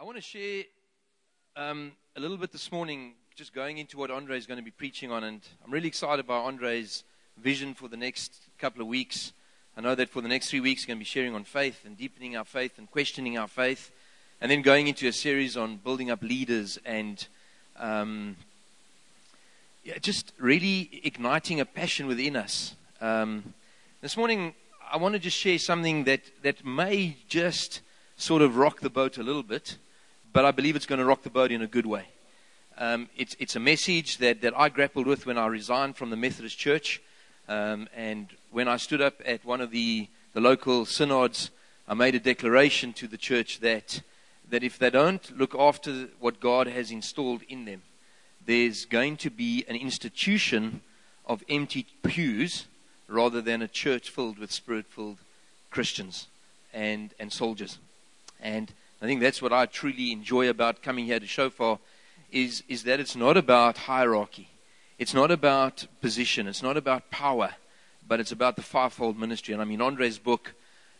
I want to share um, a little bit this morning, just going into what Andre is going to be preaching on. And I'm really excited about Andre's vision for the next couple of weeks. I know that for the next three weeks, he's going to be sharing on faith and deepening our faith and questioning our faith. And then going into a series on building up leaders and um, yeah, just really igniting a passion within us. Um, this morning, I want to just share something that, that may just sort of rock the boat a little bit but I believe it's going to rock the boat in a good way. Um, it's, it's a message that, that I grappled with when I resigned from the Methodist Church. Um, and when I stood up at one of the, the local synods, I made a declaration to the church that, that if they don't look after what God has installed in them, there's going to be an institution of empty pews rather than a church filled with spirit filled Christians and, and soldiers. And I think that's what I truly enjoy about coming here to Shofar is, is that it's not about hierarchy. It's not about position. It's not about power, but it's about the fivefold ministry. And I mean, Andre's book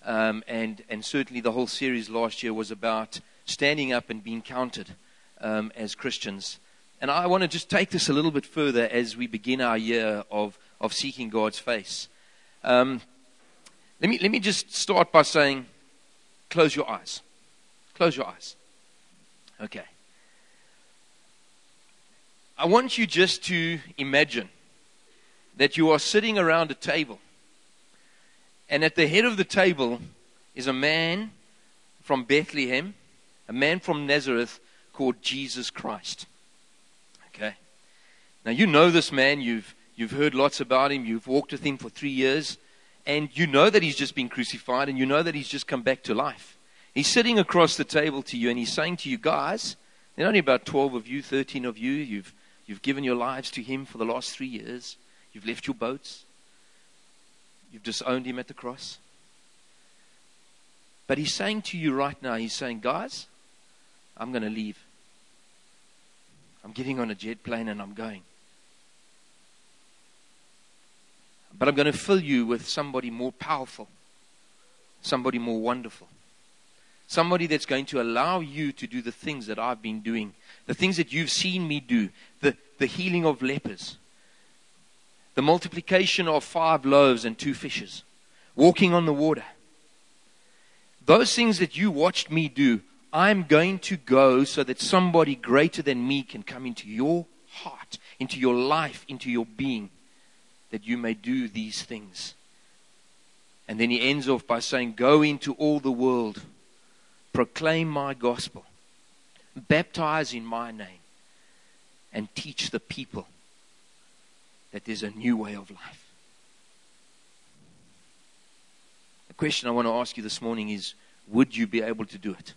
um, and, and certainly the whole series last year was about standing up and being counted um, as Christians. And I want to just take this a little bit further as we begin our year of, of seeking God's face. Um, let, me, let me just start by saying, close your eyes. Close your eyes. Okay. I want you just to imagine that you are sitting around a table, and at the head of the table is a man from Bethlehem, a man from Nazareth called Jesus Christ. Okay. Now you know this man, you've you've heard lots about him, you've walked with him for three years, and you know that he's just been crucified, and you know that he's just come back to life. He's sitting across the table to you and he's saying to you, guys, there are only about 12 of you, 13 of you. You've, you've given your lives to him for the last three years. You've left your boats. You've disowned him at the cross. But he's saying to you right now, he's saying, guys, I'm going to leave. I'm getting on a jet plane and I'm going. But I'm going to fill you with somebody more powerful, somebody more wonderful. Somebody that's going to allow you to do the things that I've been doing, the things that you've seen me do, the, the healing of lepers, the multiplication of five loaves and two fishes, walking on the water. Those things that you watched me do, I'm going to go so that somebody greater than me can come into your heart, into your life, into your being, that you may do these things. And then he ends off by saying, Go into all the world proclaim my gospel, baptize in my name, and teach the people that there's a new way of life. The question I want to ask you this morning is would you be able to do it?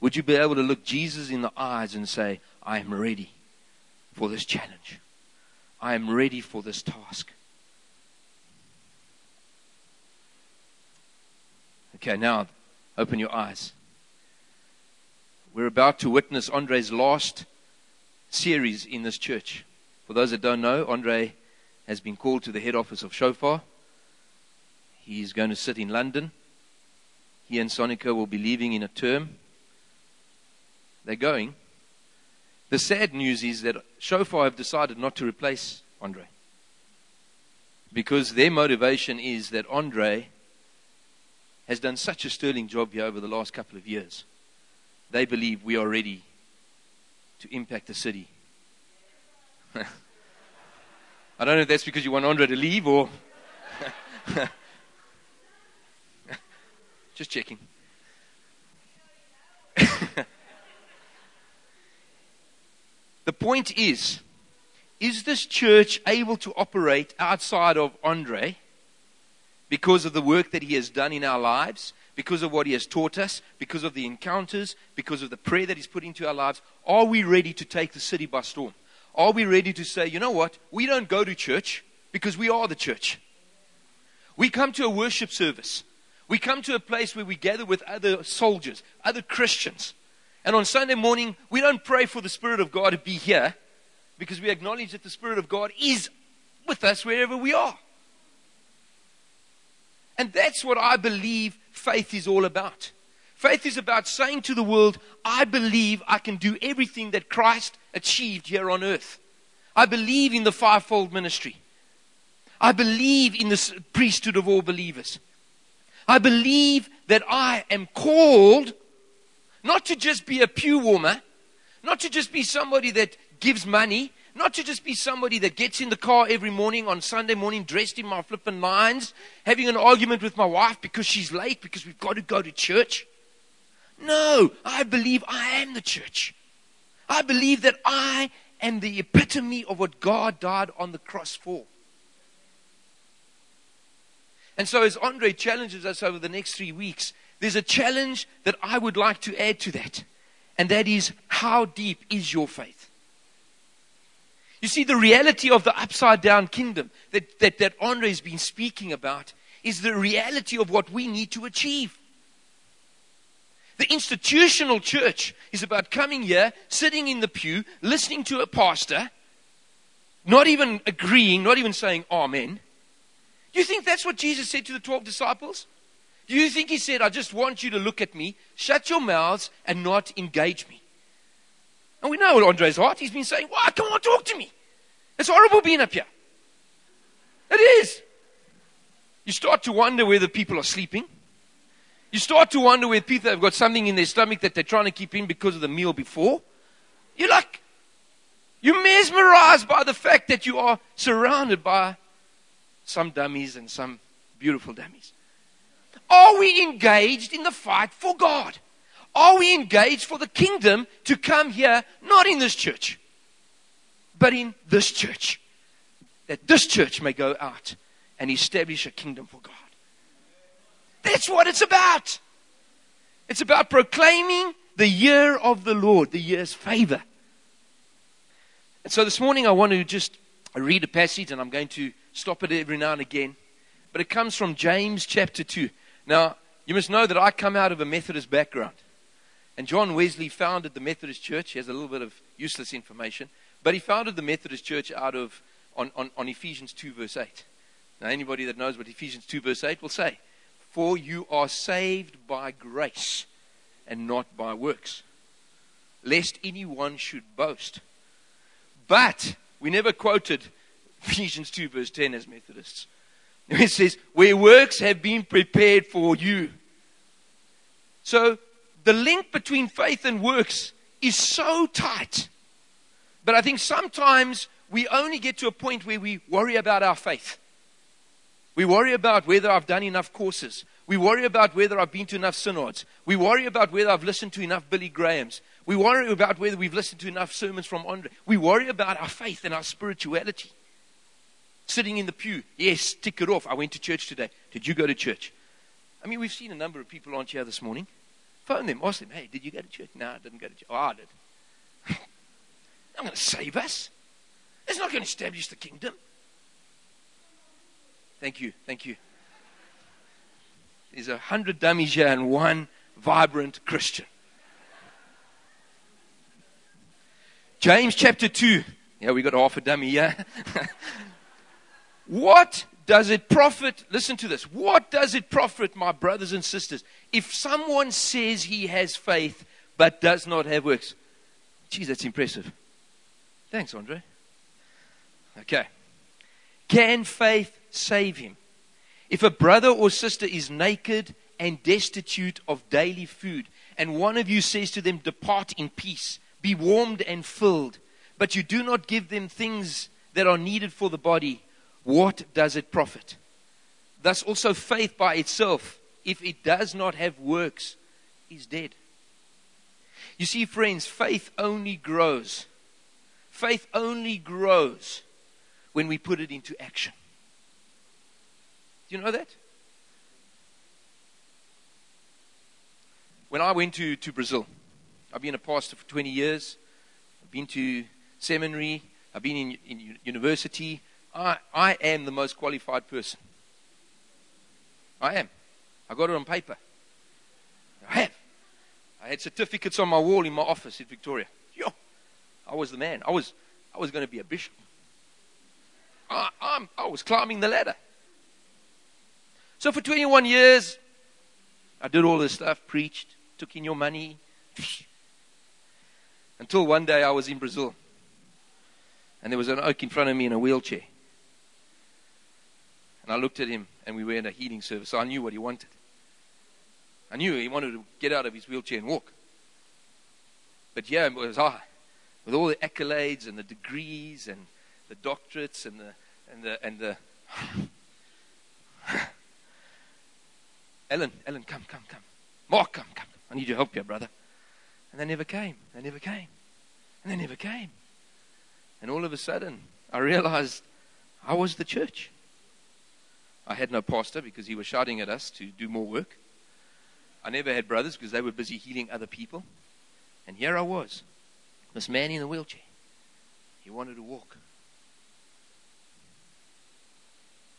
Would you be able to look Jesus in the eyes and say, I am ready for this challenge? I am ready for this task. Okay, now Open your eyes. We're about to witness Andre's last series in this church. For those that don't know, Andre has been called to the head office of Shofar. He's going to sit in London. He and Sonica will be leaving in a term. They're going. The sad news is that Shofar have decided not to replace Andre. Because their motivation is that Andre has done such a sterling job here over the last couple of years. They believe we are ready to impact the city. I don't know if that's because you want Andre to leave or. Just checking. the point is is this church able to operate outside of Andre? Because of the work that He has done in our lives, because of what He has taught us, because of the encounters, because of the prayer that He's put into our lives, are we ready to take the city by storm? Are we ready to say, you know what? We don't go to church because we are the church. We come to a worship service. We come to a place where we gather with other soldiers, other Christians. And on Sunday morning, we don't pray for the Spirit of God to be here because we acknowledge that the Spirit of God is with us wherever we are. And that's what I believe faith is all about. Faith is about saying to the world, I believe I can do everything that Christ achieved here on earth. I believe in the fivefold ministry. I believe in the priesthood of all believers. I believe that I am called not to just be a pew warmer, not to just be somebody that gives money, not to just be somebody that gets in the car every morning on Sunday morning dressed in my flippin' lines, having an argument with my wife because she's late because we've got to go to church. No, I believe I am the church. I believe that I am the epitome of what God died on the cross for. And so, as Andre challenges us over the next three weeks, there's a challenge that I would like to add to that. And that is, how deep is your faith? You see, the reality of the upside down kingdom that, that, that Andre has been speaking about is the reality of what we need to achieve. The institutional church is about coming here, sitting in the pew, listening to a pastor, not even agreeing, not even saying amen, you think that's what Jesus said to the 12 disciples? Do you think he said, I just want you to look at me, shut your mouths, and not engage me? And we know Andre's heart. He's been saying, Why? Come on, talk to me. It's horrible being up here. It is. You start to wonder whether people are sleeping. You start to wonder whether people have got something in their stomach that they're trying to keep in because of the meal before. You're like, you're mesmerized by the fact that you are surrounded by some dummies and some beautiful dummies. Are we engaged in the fight for God? Are we engaged for the kingdom to come here, not in this church, but in this church? That this church may go out and establish a kingdom for God. That's what it's about. It's about proclaiming the year of the Lord, the year's favor. And so this morning I want to just read a passage and I'm going to stop it every now and again. But it comes from James chapter 2. Now, you must know that I come out of a Methodist background. And John Wesley founded the Methodist Church. He has a little bit of useless information. But he founded the Methodist Church out of on, on, on Ephesians 2, verse 8. Now, anybody that knows what Ephesians 2, verse 8 will say, For you are saved by grace and not by works, lest anyone should boast. But we never quoted Ephesians 2, verse 10 as Methodists. It says, where works have been prepared for you. So the link between faith and works is so tight. But I think sometimes we only get to a point where we worry about our faith. We worry about whether I've done enough courses. We worry about whether I've been to enough synods. We worry about whether I've listened to enough Billy Grahams. We worry about whether we've listened to enough sermons from Andre. We worry about our faith and our spirituality. Sitting in the pew. Yes, tick it off. I went to church today. Did you go to church? I mean, we've seen a number of people on here this morning. Phone them, ask them, hey, did you go to church? No, I didn't go to church. Oh, I did. I'm going to save us. It's not going to establish the kingdom. Thank you. Thank you. There's a hundred dummies here and one vibrant Christian. James chapter 2. Yeah, we got half a dummy here. What does it profit? Listen to this. What does it profit, my brothers and sisters, if someone says he has faith but does not have works? Geez, that's impressive. Thanks, Andre. Okay. Can faith save him? If a brother or sister is naked and destitute of daily food, and one of you says to them, Depart in peace, be warmed and filled, but you do not give them things that are needed for the body, what does it profit? Thus, also faith by itself, if it does not have works, is dead. You see, friends, faith only grows. Faith only grows when we put it into action. Do you know that? When I went to, to Brazil, I've been a pastor for 20 years, I've been to seminary, I've been in, in university, I, I am the most qualified person. I am. I got it on paper. I have. I had certificates on my wall in my office in Victoria. Yo, I was the man. I was, I was going to be a bishop. I, I'm, I was climbing the ladder. So for 21 years, I did all this stuff, preached, took in your money. Until one day I was in Brazil. And there was an oak in front of me in a wheelchair. And I looked at him, and we were in a healing service. So I knew what he wanted. I knew he wanted to get out of his wheelchair and walk. But yeah, it was I, with all the accolades and the degrees and the doctorates and the and the and the. Ellen, Ellen, come, come, come. Mark, come, come. I need your help here, brother. And they never came. They never came. And they never came. And all of a sudden, I realized I was the church. I had no pastor because he was shouting at us to do more work. I never had brothers because they were busy healing other people. And here I was, this man in a wheelchair. He wanted to walk.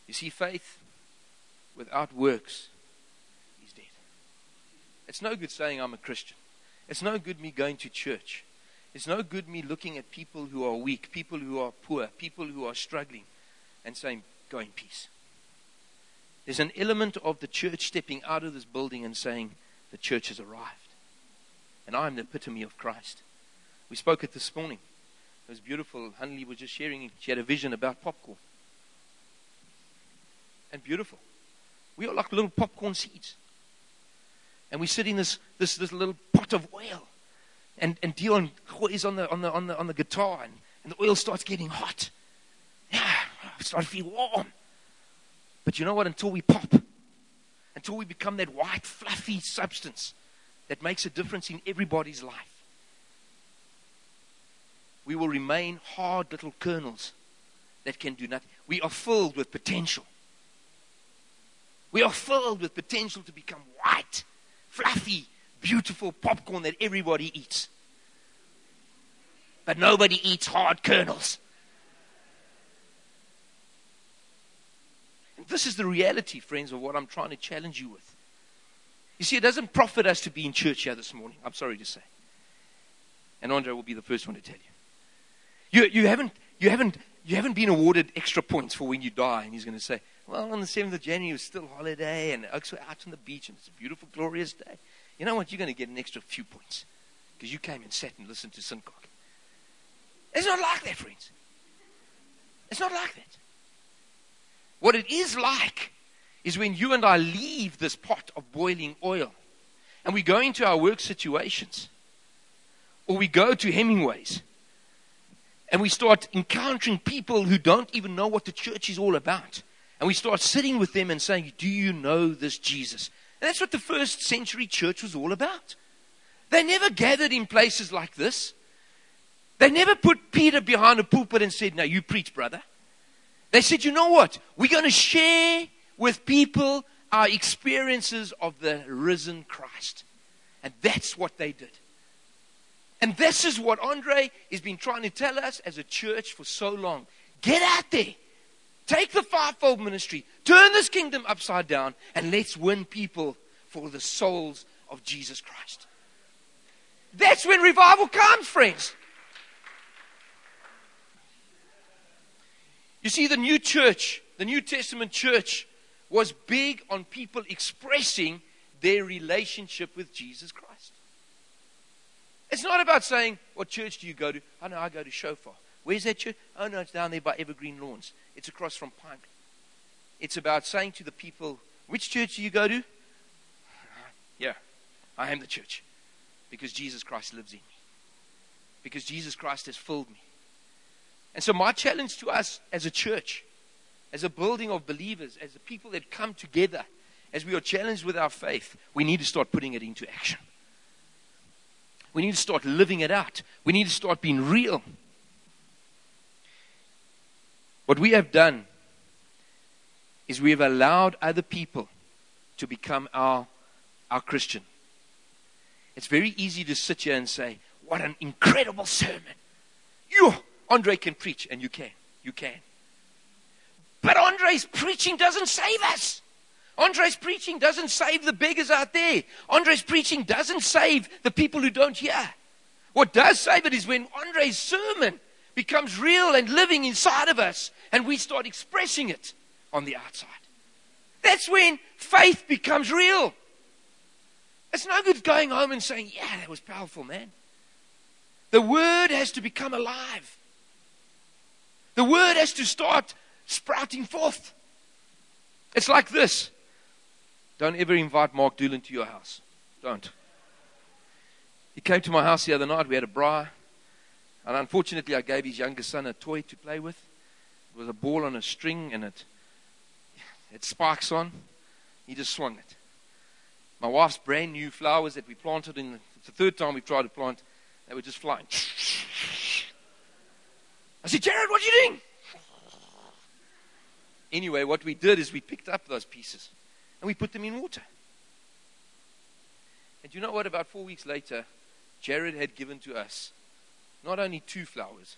You see, faith without works is dead. It's no good saying I'm a Christian. It's no good me going to church. It's no good me looking at people who are weak, people who are poor, people who are struggling, and saying, Go in peace. There's an element of the church stepping out of this building and saying, The church has arrived. And I'm the epitome of Christ. We spoke it this morning. It was beautiful. Hunley was just sharing, she had a vision about popcorn. And beautiful. We are like little popcorn seeds. And we sit in this, this, this little pot of oil. And, and Dion is on the, on, the, on, the, on the guitar, and, and the oil starts getting hot. Yeah, I start to feel warm. But you know what? Until we pop, until we become that white, fluffy substance that makes a difference in everybody's life, we will remain hard little kernels that can do nothing. We are filled with potential. We are filled with potential to become white, fluffy, beautiful popcorn that everybody eats. But nobody eats hard kernels. This is the reality, friends, of what I'm trying to challenge you with. You see, it doesn't profit us to be in church here this morning. I'm sorry to say. And Andre will be the first one to tell you. You, you, haven't, you, haven't, you haven't been awarded extra points for when you die. And he's going to say, well, on the 7th of January, it was still holiday, and oaks were out on the beach, and it's a beautiful, glorious day. You know what? You're going to get an extra few points because you came and sat and listened to Sincock. It's not like that, friends. It's not like that. What it is like is when you and I leave this pot of boiling oil and we go into our work situations or we go to Hemingway's and we start encountering people who don't even know what the church is all about. And we start sitting with them and saying, Do you know this Jesus? And that's what the first century church was all about. They never gathered in places like this. They never put Peter behind a pulpit and said, Now you preach, brother. They said, You know what? We're going to share with people our experiences of the risen Christ. And that's what they did. And this is what Andre has been trying to tell us as a church for so long. Get out there. Take the fivefold ministry, turn this kingdom upside down, and let's win people for the souls of Jesus Christ. That's when revival comes, friends. You see, the new church, the New Testament church, was big on people expressing their relationship with Jesus Christ. It's not about saying, What church do you go to? Oh, know I go to Shofar. Where's that church? Oh, no, it's down there by Evergreen Lawns. It's across from Pine. It's about saying to the people, which church do you go to? Yeah, I am the church. Because Jesus Christ lives in me. Because Jesus Christ has filled me. And so, my challenge to us as a church, as a building of believers, as the people that come together, as we are challenged with our faith, we need to start putting it into action. We need to start living it out. We need to start being real. What we have done is we have allowed other people to become our, our Christian. It's very easy to sit here and say, What an incredible sermon. You, Andre can preach, and you can. You can. But Andre's preaching doesn't save us. Andre's preaching doesn't save the beggars out there. Andre's preaching doesn't save the people who don't hear. What does save it is when Andre's sermon becomes real and living inside of us and we start expressing it on the outside. That's when faith becomes real. It's no good going home and saying, Yeah, that was powerful, man. The word has to become alive. The word has to start sprouting forth. It's like this. Don't ever invite Mark Doolan to your house. Don't. He came to my house the other night. We had a braai. And unfortunately, I gave his younger son a toy to play with. It was a ball on a string and it had spikes on. He just swung it. My wife's brand new flowers that we planted in the, it's the third time we've tried to plant, they were just flying. I said, Jared, what are you doing? Anyway, what we did is we picked up those pieces and we put them in water. And you know what? About four weeks later, Jared had given to us not only two flowers,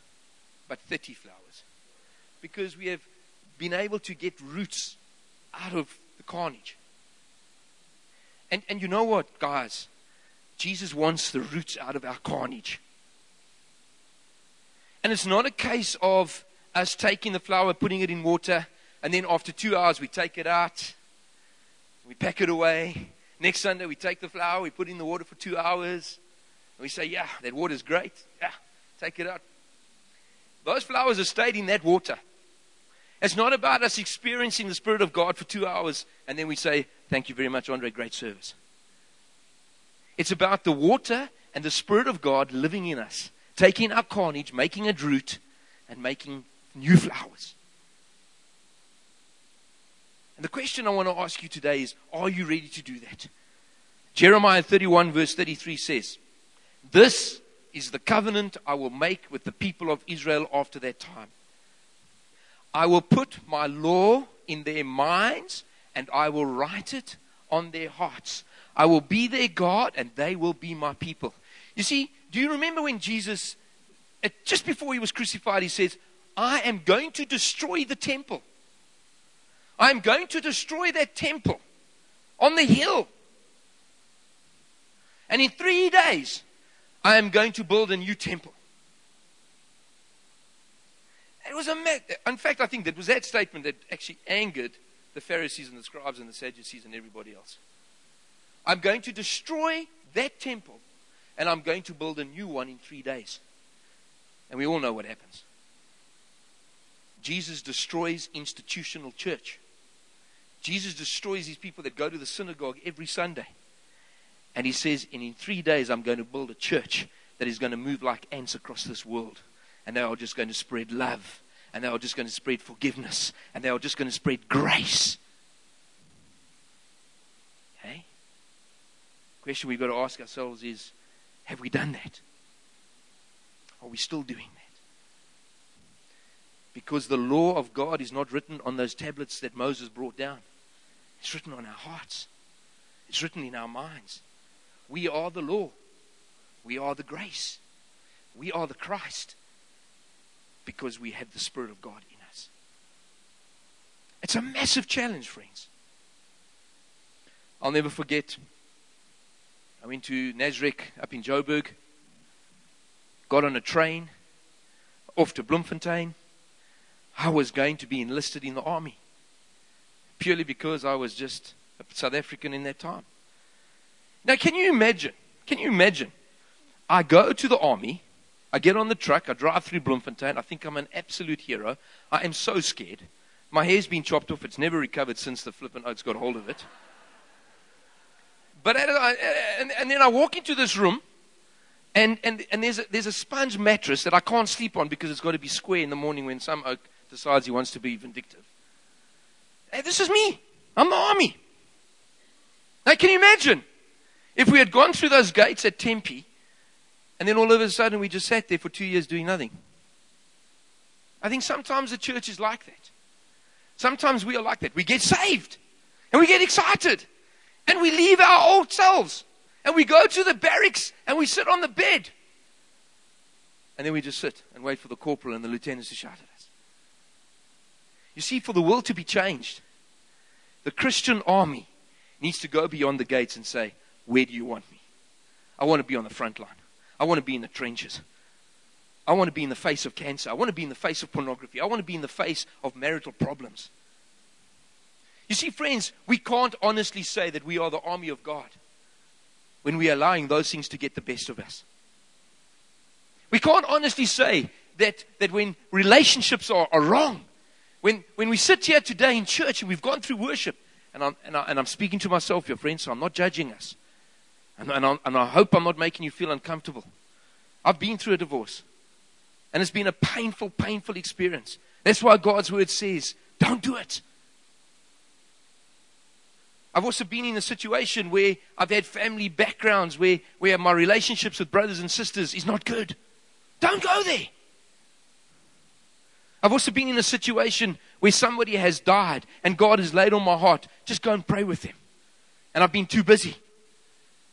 but 30 flowers. Because we have been able to get roots out of the carnage. And, and you know what, guys? Jesus wants the roots out of our carnage. And it's not a case of us taking the flower, putting it in water, and then after two hours we take it out, we pack it away. Next Sunday we take the flower, we put it in the water for two hours, and we say, Yeah, that water's great. Yeah, take it out. Those flowers have stayed in that water. It's not about us experiencing the Spirit of God for two hours and then we say, Thank you very much, Andre, great service. It's about the water and the Spirit of God living in us, taking our carnage, making it root, and making new flowers. And the question I want to ask you today is Are you ready to do that? Jeremiah 31, verse 33 says, This is the covenant I will make with the people of Israel after that time. I will put my law in their minds and I will write it on their hearts. I will be their God and they will be my people. You see, do you remember when Jesus, just before he was crucified, he says, I am going to destroy the temple. I am going to destroy that temple on the hill. And in three days, I am going to build a new temple. It was a in fact, I think that was that statement that actually angered the Pharisees and the scribes and the Sadducees and everybody else. I'm going to destroy that temple and I'm going to build a new one in three days. And we all know what happens. Jesus destroys institutional church. Jesus destroys these people that go to the synagogue every Sunday. And he says, and in three days, I'm going to build a church that is going to move like ants across this world and they are just going to spread love, and they are just going to spread forgiveness, and they are just going to spread grace. Okay? The Question we've got to ask ourselves is have we done that? Are we still doing that? Because the law of God is not written on those tablets that Moses brought down. It's written on our hearts. It's written in our minds. We are the law. We are the grace. We are the Christ because we have the Spirit of God in us. It's a massive challenge, friends. I'll never forget. I went to Nasrec up in Joburg, got on a train off to Bloemfontein. I was going to be enlisted in the army purely because I was just a South African in that time. Now, can you imagine? Can you imagine? I go to the army I get on the truck, I drive through Bloemfontein. I think I'm an absolute hero. I am so scared. My hair's been chopped off. It's never recovered since the flippin' oats got hold of it. But and, and then I walk into this room, and, and, and there's, a, there's a sponge mattress that I can't sleep on because it's got to be square in the morning when some oak decides he wants to be vindictive. Hey, this is me. I'm the army. Now, can you imagine if we had gone through those gates at Tempe and then all of a sudden we just sat there for two years doing nothing. I think sometimes the church is like that. Sometimes we are like that. We get saved and we get excited and we leave our old selves and we go to the barracks and we sit on the bed. And then we just sit and wait for the corporal and the lieutenants to shout at us. You see, for the world to be changed, the Christian army needs to go beyond the gates and say, Where do you want me? I want to be on the front line. I want to be in the trenches. I want to be in the face of cancer. I want to be in the face of pornography. I want to be in the face of marital problems. You see, friends, we can't honestly say that we are the army of God when we're allowing those things to get the best of us. We can't honestly say that, that when relationships are, are wrong, when, when we sit here today in church and we've gone through worship, and I'm, and, I, am speaking to myself, your friends, so I'm not judging us. And, and, and I hope I'm not making you feel uncomfortable. I've been through a divorce. And it's been a painful, painful experience. That's why God's word says, don't do it. I've also been in a situation where I've had family backgrounds where, where my relationships with brothers and sisters is not good. Don't go there. I've also been in a situation where somebody has died and God has laid on my heart, just go and pray with them. And I've been too busy.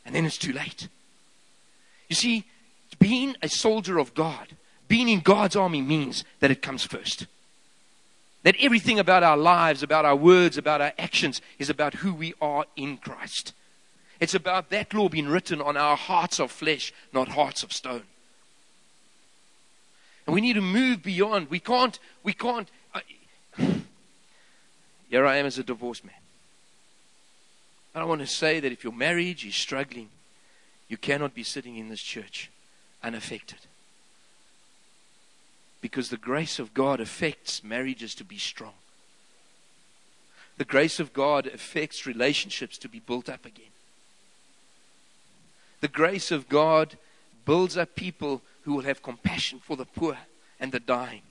And then it's too late. You see, being a soldier of God, being in God's army means that it comes first. That everything about our lives, about our words, about our actions is about who we are in Christ. It's about that law being written on our hearts of flesh, not hearts of stone. And we need to move beyond. We can't, we can't. Uh, here I am as a divorced man. I don't want to say that if your marriage is struggling, you cannot be sitting in this church unaffected. Because the grace of God affects marriages to be strong. The grace of God affects relationships to be built up again. The grace of God builds up people who will have compassion for the poor and the dying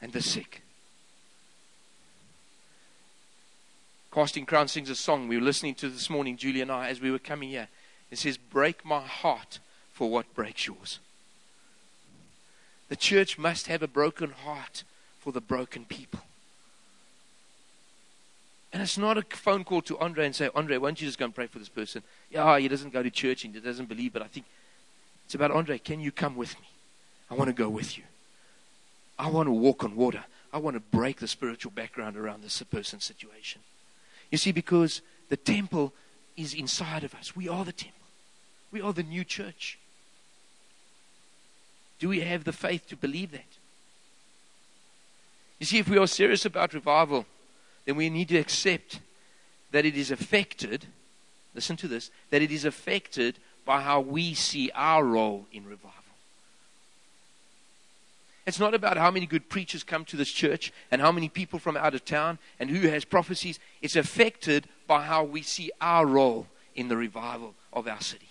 and the sick. Casting Crown sings a song we were listening to this morning, Julie and I, as we were coming here. It says, Break my heart for what breaks yours. The church must have a broken heart for the broken people. And it's not a phone call to Andre and say, Andre, why don't you just go and pray for this person? Yeah, ah, he doesn't go to church and he doesn't believe, but I think it's about Andre, can you come with me? I want to go with you. I want to walk on water. I want to break the spiritual background around this person's situation. You see, because the temple is inside of us. We are the temple. We are the new church. Do we have the faith to believe that? You see, if we are serious about revival, then we need to accept that it is affected, listen to this, that it is affected by how we see our role in revival. It's not about how many good preachers come to this church and how many people from out of town and who has prophecies. It's affected by how we see our role in the revival of our city.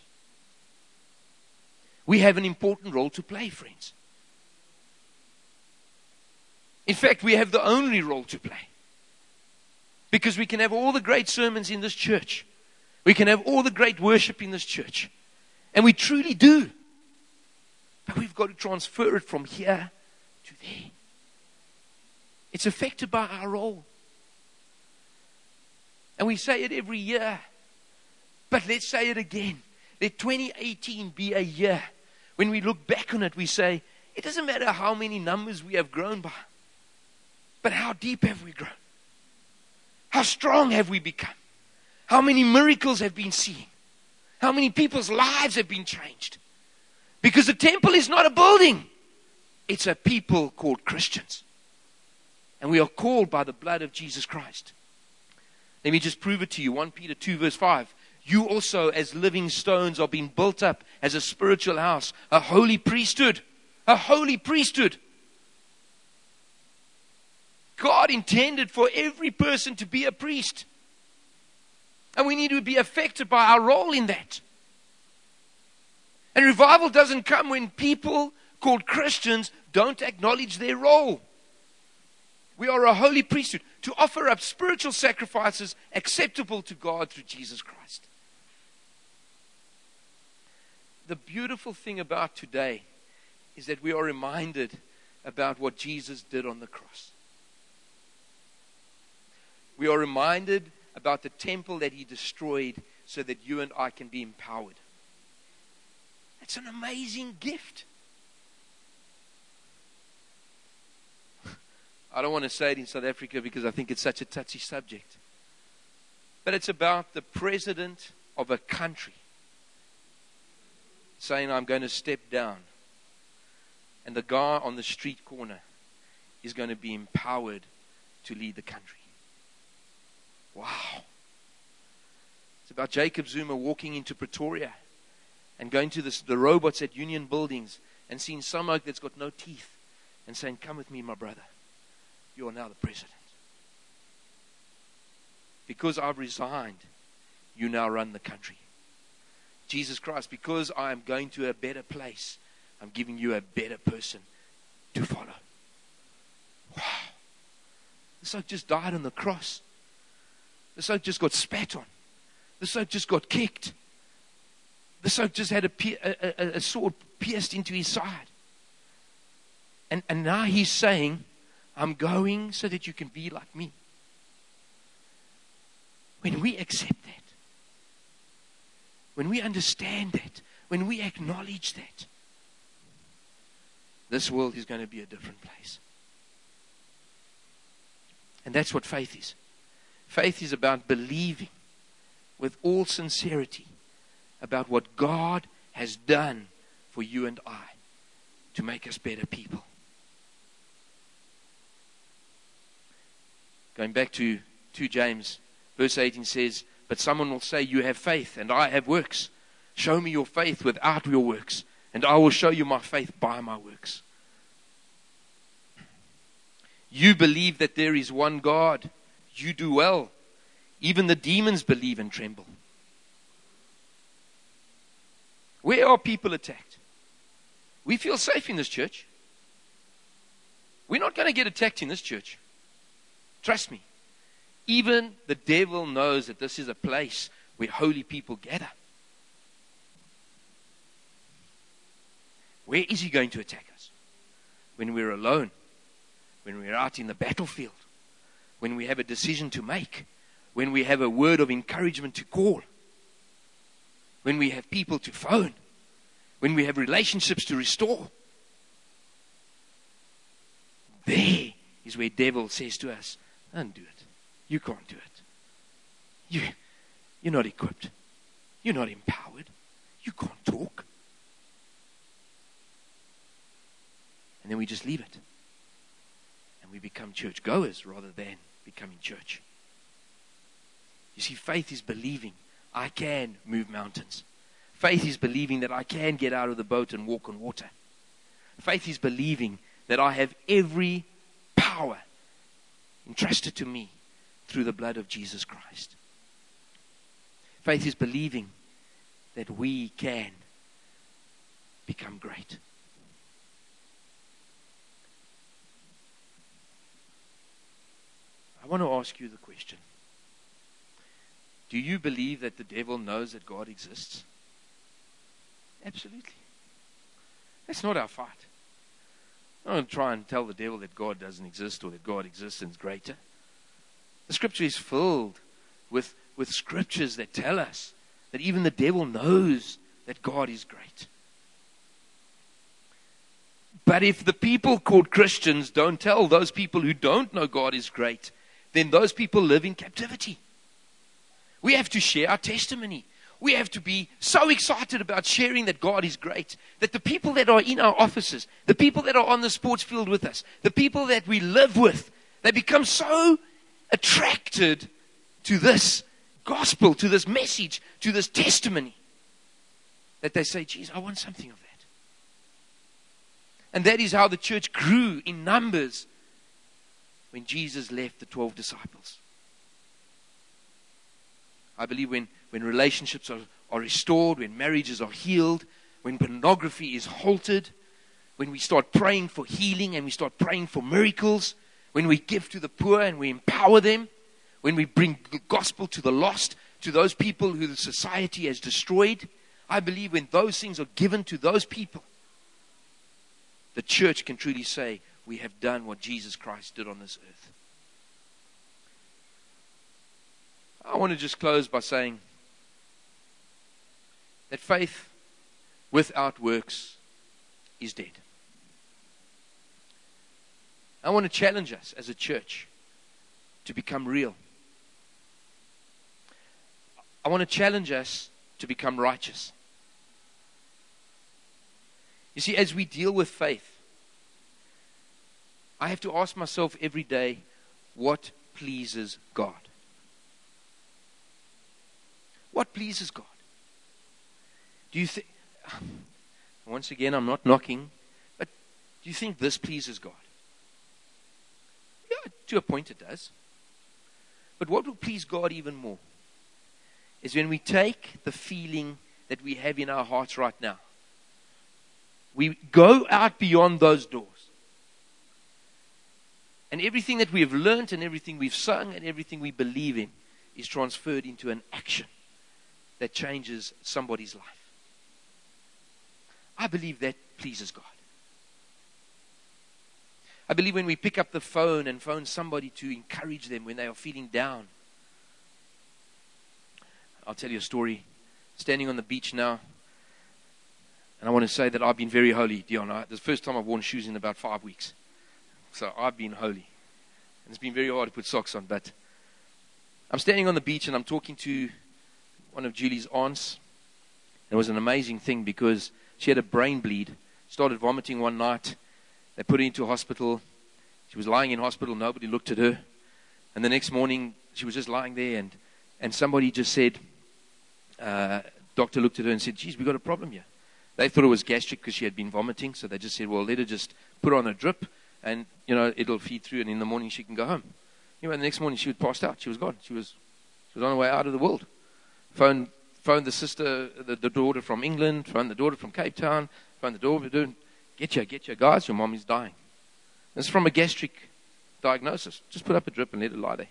We have an important role to play, friends. In fact, we have the only role to play. Because we can have all the great sermons in this church, we can have all the great worship in this church. And we truly do. But we've got to transfer it from here to there. It's affected by our role. And we say it every year. But let's say it again. Let 2018 be a year when we look back on it, we say, it doesn't matter how many numbers we have grown by, but how deep have we grown? How strong have we become? How many miracles have been seen? How many people's lives have been changed? Because the temple is not a building, it's a people called Christians. And we are called by the blood of Jesus Christ. Let me just prove it to you. 1 Peter 2, verse 5. You also, as living stones, are being built up as a spiritual house, a holy priesthood. A holy priesthood. God intended for every person to be a priest. And we need to be affected by our role in that. And revival doesn't come when people called Christians don't acknowledge their role. We are a holy priesthood to offer up spiritual sacrifices acceptable to God through Jesus Christ. The beautiful thing about today is that we are reminded about what Jesus did on the cross. We are reminded about the temple that he destroyed so that you and I can be empowered. That's an amazing gift. I don't want to say it in South Africa because I think it's such a touchy subject. But it's about the president of a country saying, I'm going to step down. And the guy on the street corner is going to be empowered to lead the country. Wow. It's about Jacob Zuma walking into Pretoria and going to the robots at union buildings and seeing some oak that's got no teeth and saying, Come with me, my brother. You are now the president. Because I've resigned, you now run the country. Jesus Christ, because I am going to a better place, I'm giving you a better person to follow. Wow. This oak just died on the cross. This oak just got spat on. This oak just got kicked. This oak just had a, a, a sword pierced into his side. And, and now he's saying, I'm going so that you can be like me. When we accept that, when we understand that, when we acknowledge that, this world is going to be a different place. And that's what faith is. Faith is about believing with all sincerity about what God has done for you and I to make us better people. Going back to 2 James, verse 18 says, But someone will say, You have faith, and I have works. Show me your faith without your works, and I will show you my faith by my works. You believe that there is one God. You do well. Even the demons believe and tremble. Where are people attacked? We feel safe in this church. We're not going to get attacked in this church. Trust me. Even the devil knows that this is a place where holy people gather. Where is he going to attack us? When we're alone, when we're out in the battlefield, when we have a decision to make, when we have a word of encouragement to call, when we have people to phone, when we have relationships to restore. There is where the devil says to us, don't do it. You can't do it. You, you're not equipped. You're not empowered. You can't talk. And then we just leave it. And we become church goers rather than becoming church. You see, faith is believing I can move mountains. Faith is believing that I can get out of the boat and walk on water. Faith is believing that I have every power entrusted to me through the blood of Jesus Christ. Faith is believing that we can become great. I want to ask you the question Do you believe that the devil knows that God exists? Absolutely. That's not our fight. I don't try and tell the devil that God doesn't exist or that God exists and is greater. The scripture is filled with, with scriptures that tell us that even the devil knows that God is great. But if the people called Christians don't tell those people who don't know God is great, then those people live in captivity. We have to share our testimony we have to be so excited about sharing that God is great that the people that are in our offices, the people that are on the sports field with us, the people that we live with, they become so attracted to this gospel, to this message, to this testimony that they say, Geez, I want something of that. And that is how the church grew in numbers when Jesus left the 12 disciples. I believe when when relationships are, are restored, when marriages are healed, when pornography is halted, when we start praying for healing and we start praying for miracles, when we give to the poor and we empower them, when we bring the gospel to the lost, to those people who the society has destroyed, I believe when those things are given to those people, the church can truly say, We have done what Jesus Christ did on this earth. I want to just close by saying, that faith without works is dead. I want to challenge us as a church to become real. I want to challenge us to become righteous. You see, as we deal with faith, I have to ask myself every day what pleases God? What pleases God? Do you think once again, I'm not knocking, but do you think this pleases God? To a point it does. But what will please God even more is when we take the feeling that we have in our hearts right now. We go out beyond those doors. And everything that we have learned and everything we've sung and everything we believe in is transferred into an action that changes somebody's life. I believe that pleases God. I believe when we pick up the phone and phone somebody to encourage them when they are feeling down. I'll tell you a story. Standing on the beach now, and I want to say that I've been very holy, Dion. This is the first time I've worn shoes in about five weeks. So I've been holy. And it's been very hard to put socks on, but I'm standing on the beach and I'm talking to one of Julie's aunts. It was an amazing thing because she had a brain bleed, started vomiting one night. They put her into hospital. She was lying in hospital. Nobody looked at her. And the next morning, she was just lying there, and, and somebody just said, uh, Doctor looked at her and said, Geez, we've got a problem here. They thought it was gastric because she had been vomiting, so they just said, Well, let her just put on a drip, and, you know, it'll feed through, and in the morning she can go home. You know, the next morning she was passed out. She was gone. She was, she was on her way out of the world. Phoned, phoned the sister, the, the daughter from England, phoned the daughter from Cape Town, phoned the daughter, get you, get you, guys, your mommy's dying. This is from a gastric diagnosis. Just put up a drip and let it lie there.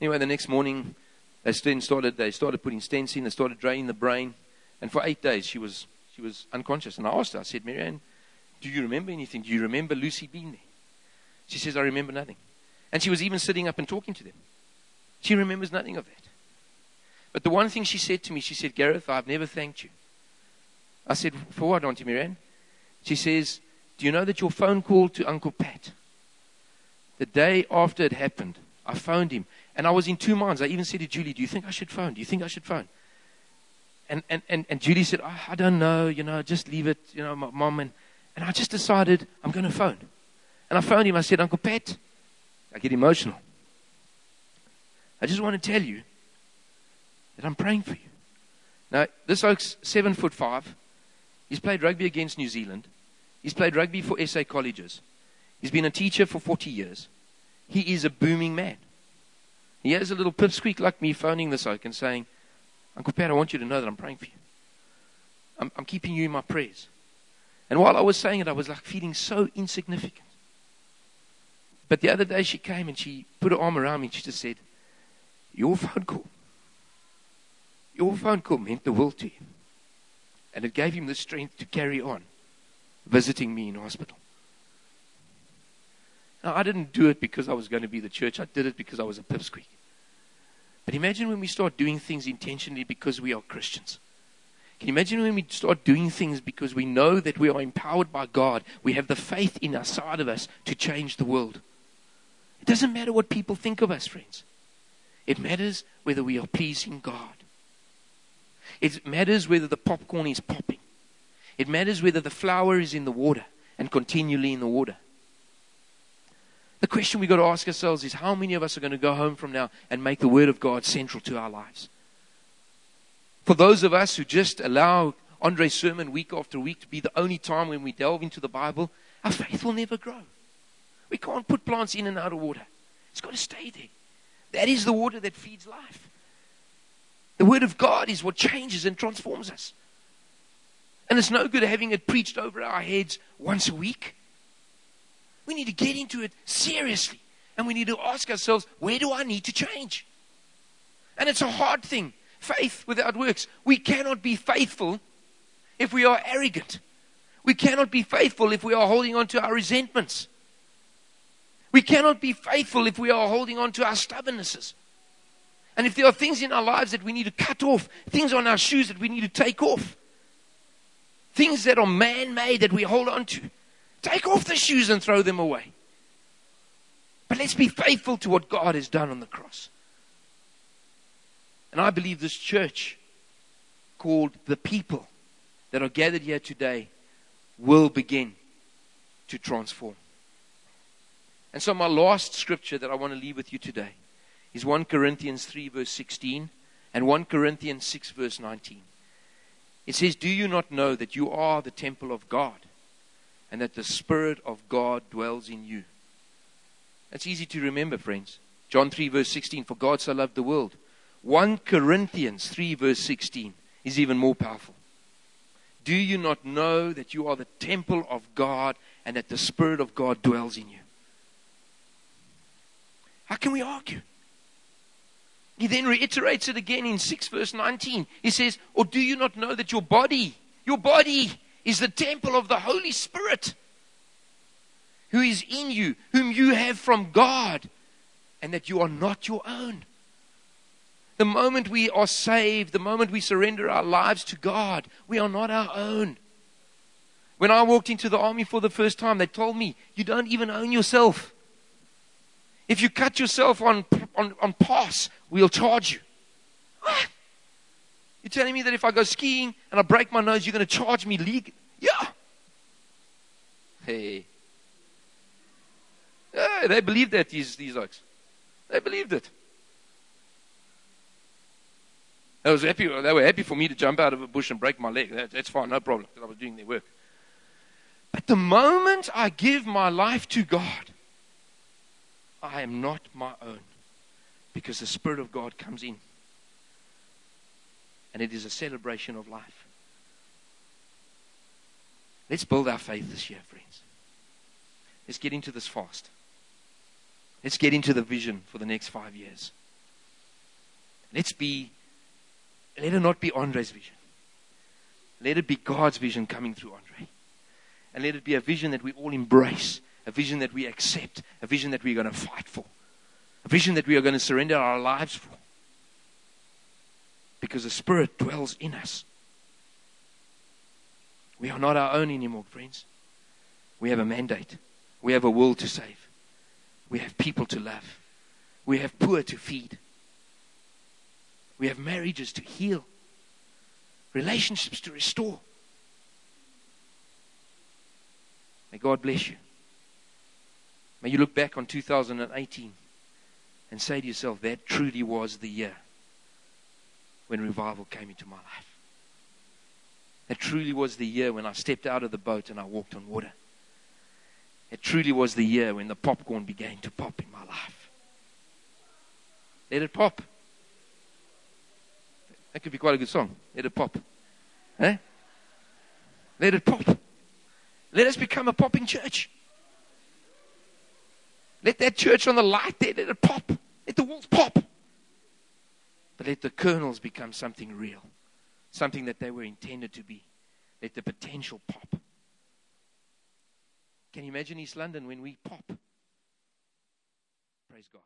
Anyway, the next morning, they started, they started putting stents in, they started draining the brain, and for eight days she was, she was unconscious. And I asked her, I said, Marianne, do you remember anything? Do you remember Lucy being there? She says, I remember nothing. And she was even sitting up and talking to them. She remembers nothing of that. But the one thing she said to me, she said, Gareth, I've never thanked you. I said, For what, Auntie Marianne? She says, Do you know that your phone call to Uncle Pat, the day after it happened, I phoned him and I was in two minds. I even said to Julie, Do you think I should phone? Do you think I should phone? And, and, and, and Julie said, oh, I don't know, you know, just leave it, you know, my mom. And, and I just decided I'm going to phone. And I phoned him. I said, Uncle Pat, I get emotional. I just want to tell you that I'm praying for you. Now, this oak's seven foot five. He's played rugby against New Zealand. He's played rugby for SA colleges. He's been a teacher for 40 years. He is a booming man. He has a little pipsqueak like me phoning this oak and saying, Uncle Pat, I want you to know that I'm praying for you. I'm, I'm keeping you in my prayers. And while I was saying it, I was like feeling so insignificant. But the other day she came and she put her arm around me and she just said, Your phone call. Your phone call meant the world to him. And it gave him the strength to carry on visiting me in hospital. Now, I didn't do it because I was going to be the church. I did it because I was a pipsqueak. But imagine when we start doing things intentionally because we are Christians. Can you imagine when we start doing things because we know that we are empowered by God? We have the faith in our side of us to change the world. It doesn't matter what people think of us, friends. It matters whether we are pleasing God. It matters whether the popcorn is popping. It matters whether the flower is in the water and continually in the water. The question we've got to ask ourselves is how many of us are going to go home from now and make the Word of God central to our lives? For those of us who just allow Andre's sermon week after week to be the only time when we delve into the Bible, our faith will never grow. We can't put plants in and out of water. It's got to stay there. That is the water that feeds life. The Word of God is what changes and transforms us. And it's no good having it preached over our heads once a week. We need to get into it seriously. And we need to ask ourselves, where do I need to change? And it's a hard thing. Faith without works. We cannot be faithful if we are arrogant. We cannot be faithful if we are holding on to our resentments. We cannot be faithful if we are holding on to our stubbornnesses. And if there are things in our lives that we need to cut off, things on our shoes that we need to take off, things that are man made that we hold on to, Take off the shoes and throw them away. But let's be faithful to what God has done on the cross. And I believe this church, called the people that are gathered here today, will begin to transform. And so, my last scripture that I want to leave with you today is 1 Corinthians 3, verse 16, and 1 Corinthians 6, verse 19. It says, Do you not know that you are the temple of God and that the Spirit of God dwells in you? That's easy to remember, friends. John 3, verse 16, For God so loved the world. 1 Corinthians 3, verse 16 is even more powerful. Do you not know that you are the temple of God and that the Spirit of God dwells in you? How can we argue? He then reiterates it again in 6 verse 19. He says, Or do you not know that your body, your body is the temple of the Holy Spirit who is in you, whom you have from God, and that you are not your own? The moment we are saved, the moment we surrender our lives to God, we are not our own. When I walked into the army for the first time, they told me, You don't even own yourself. If you cut yourself on, on, on pass, we'll charge you. What? You're telling me that if I go skiing and I break my nose, you're going to charge me legal? Yeah. Hey. Yeah, they believed that, these, these oaks. They believed it. They, was happy, they were happy for me to jump out of a bush and break my leg. That, that's fine, no problem, because I was doing their work. But the moment I give my life to God, I am not my own because the Spirit of God comes in. And it is a celebration of life. Let's build our faith this year, friends. Let's get into this fast. Let's get into the vision for the next five years. Let's be, let it not be Andre's vision. Let it be God's vision coming through Andre. And let it be a vision that we all embrace a vision that we accept, a vision that we're going to fight for, a vision that we are going to surrender our lives for. Because the Spirit dwells in us. We are not our own anymore, friends. We have a mandate. We have a world to save. We have people to love. We have poor to feed. We have marriages to heal, relationships to restore. May God bless you. May you look back on 2018 and say to yourself, that truly was the year when revival came into my life. That truly was the year when I stepped out of the boat and I walked on water. It truly was the year when the popcorn began to pop in my life. Let it pop. That could be quite a good song. Let it pop. Eh? Let it pop. Let us become a popping church. Let that church on the light there, let it pop. Let the walls pop. But let the kernels become something real, something that they were intended to be. Let the potential pop. Can you imagine East London when we pop? Praise God.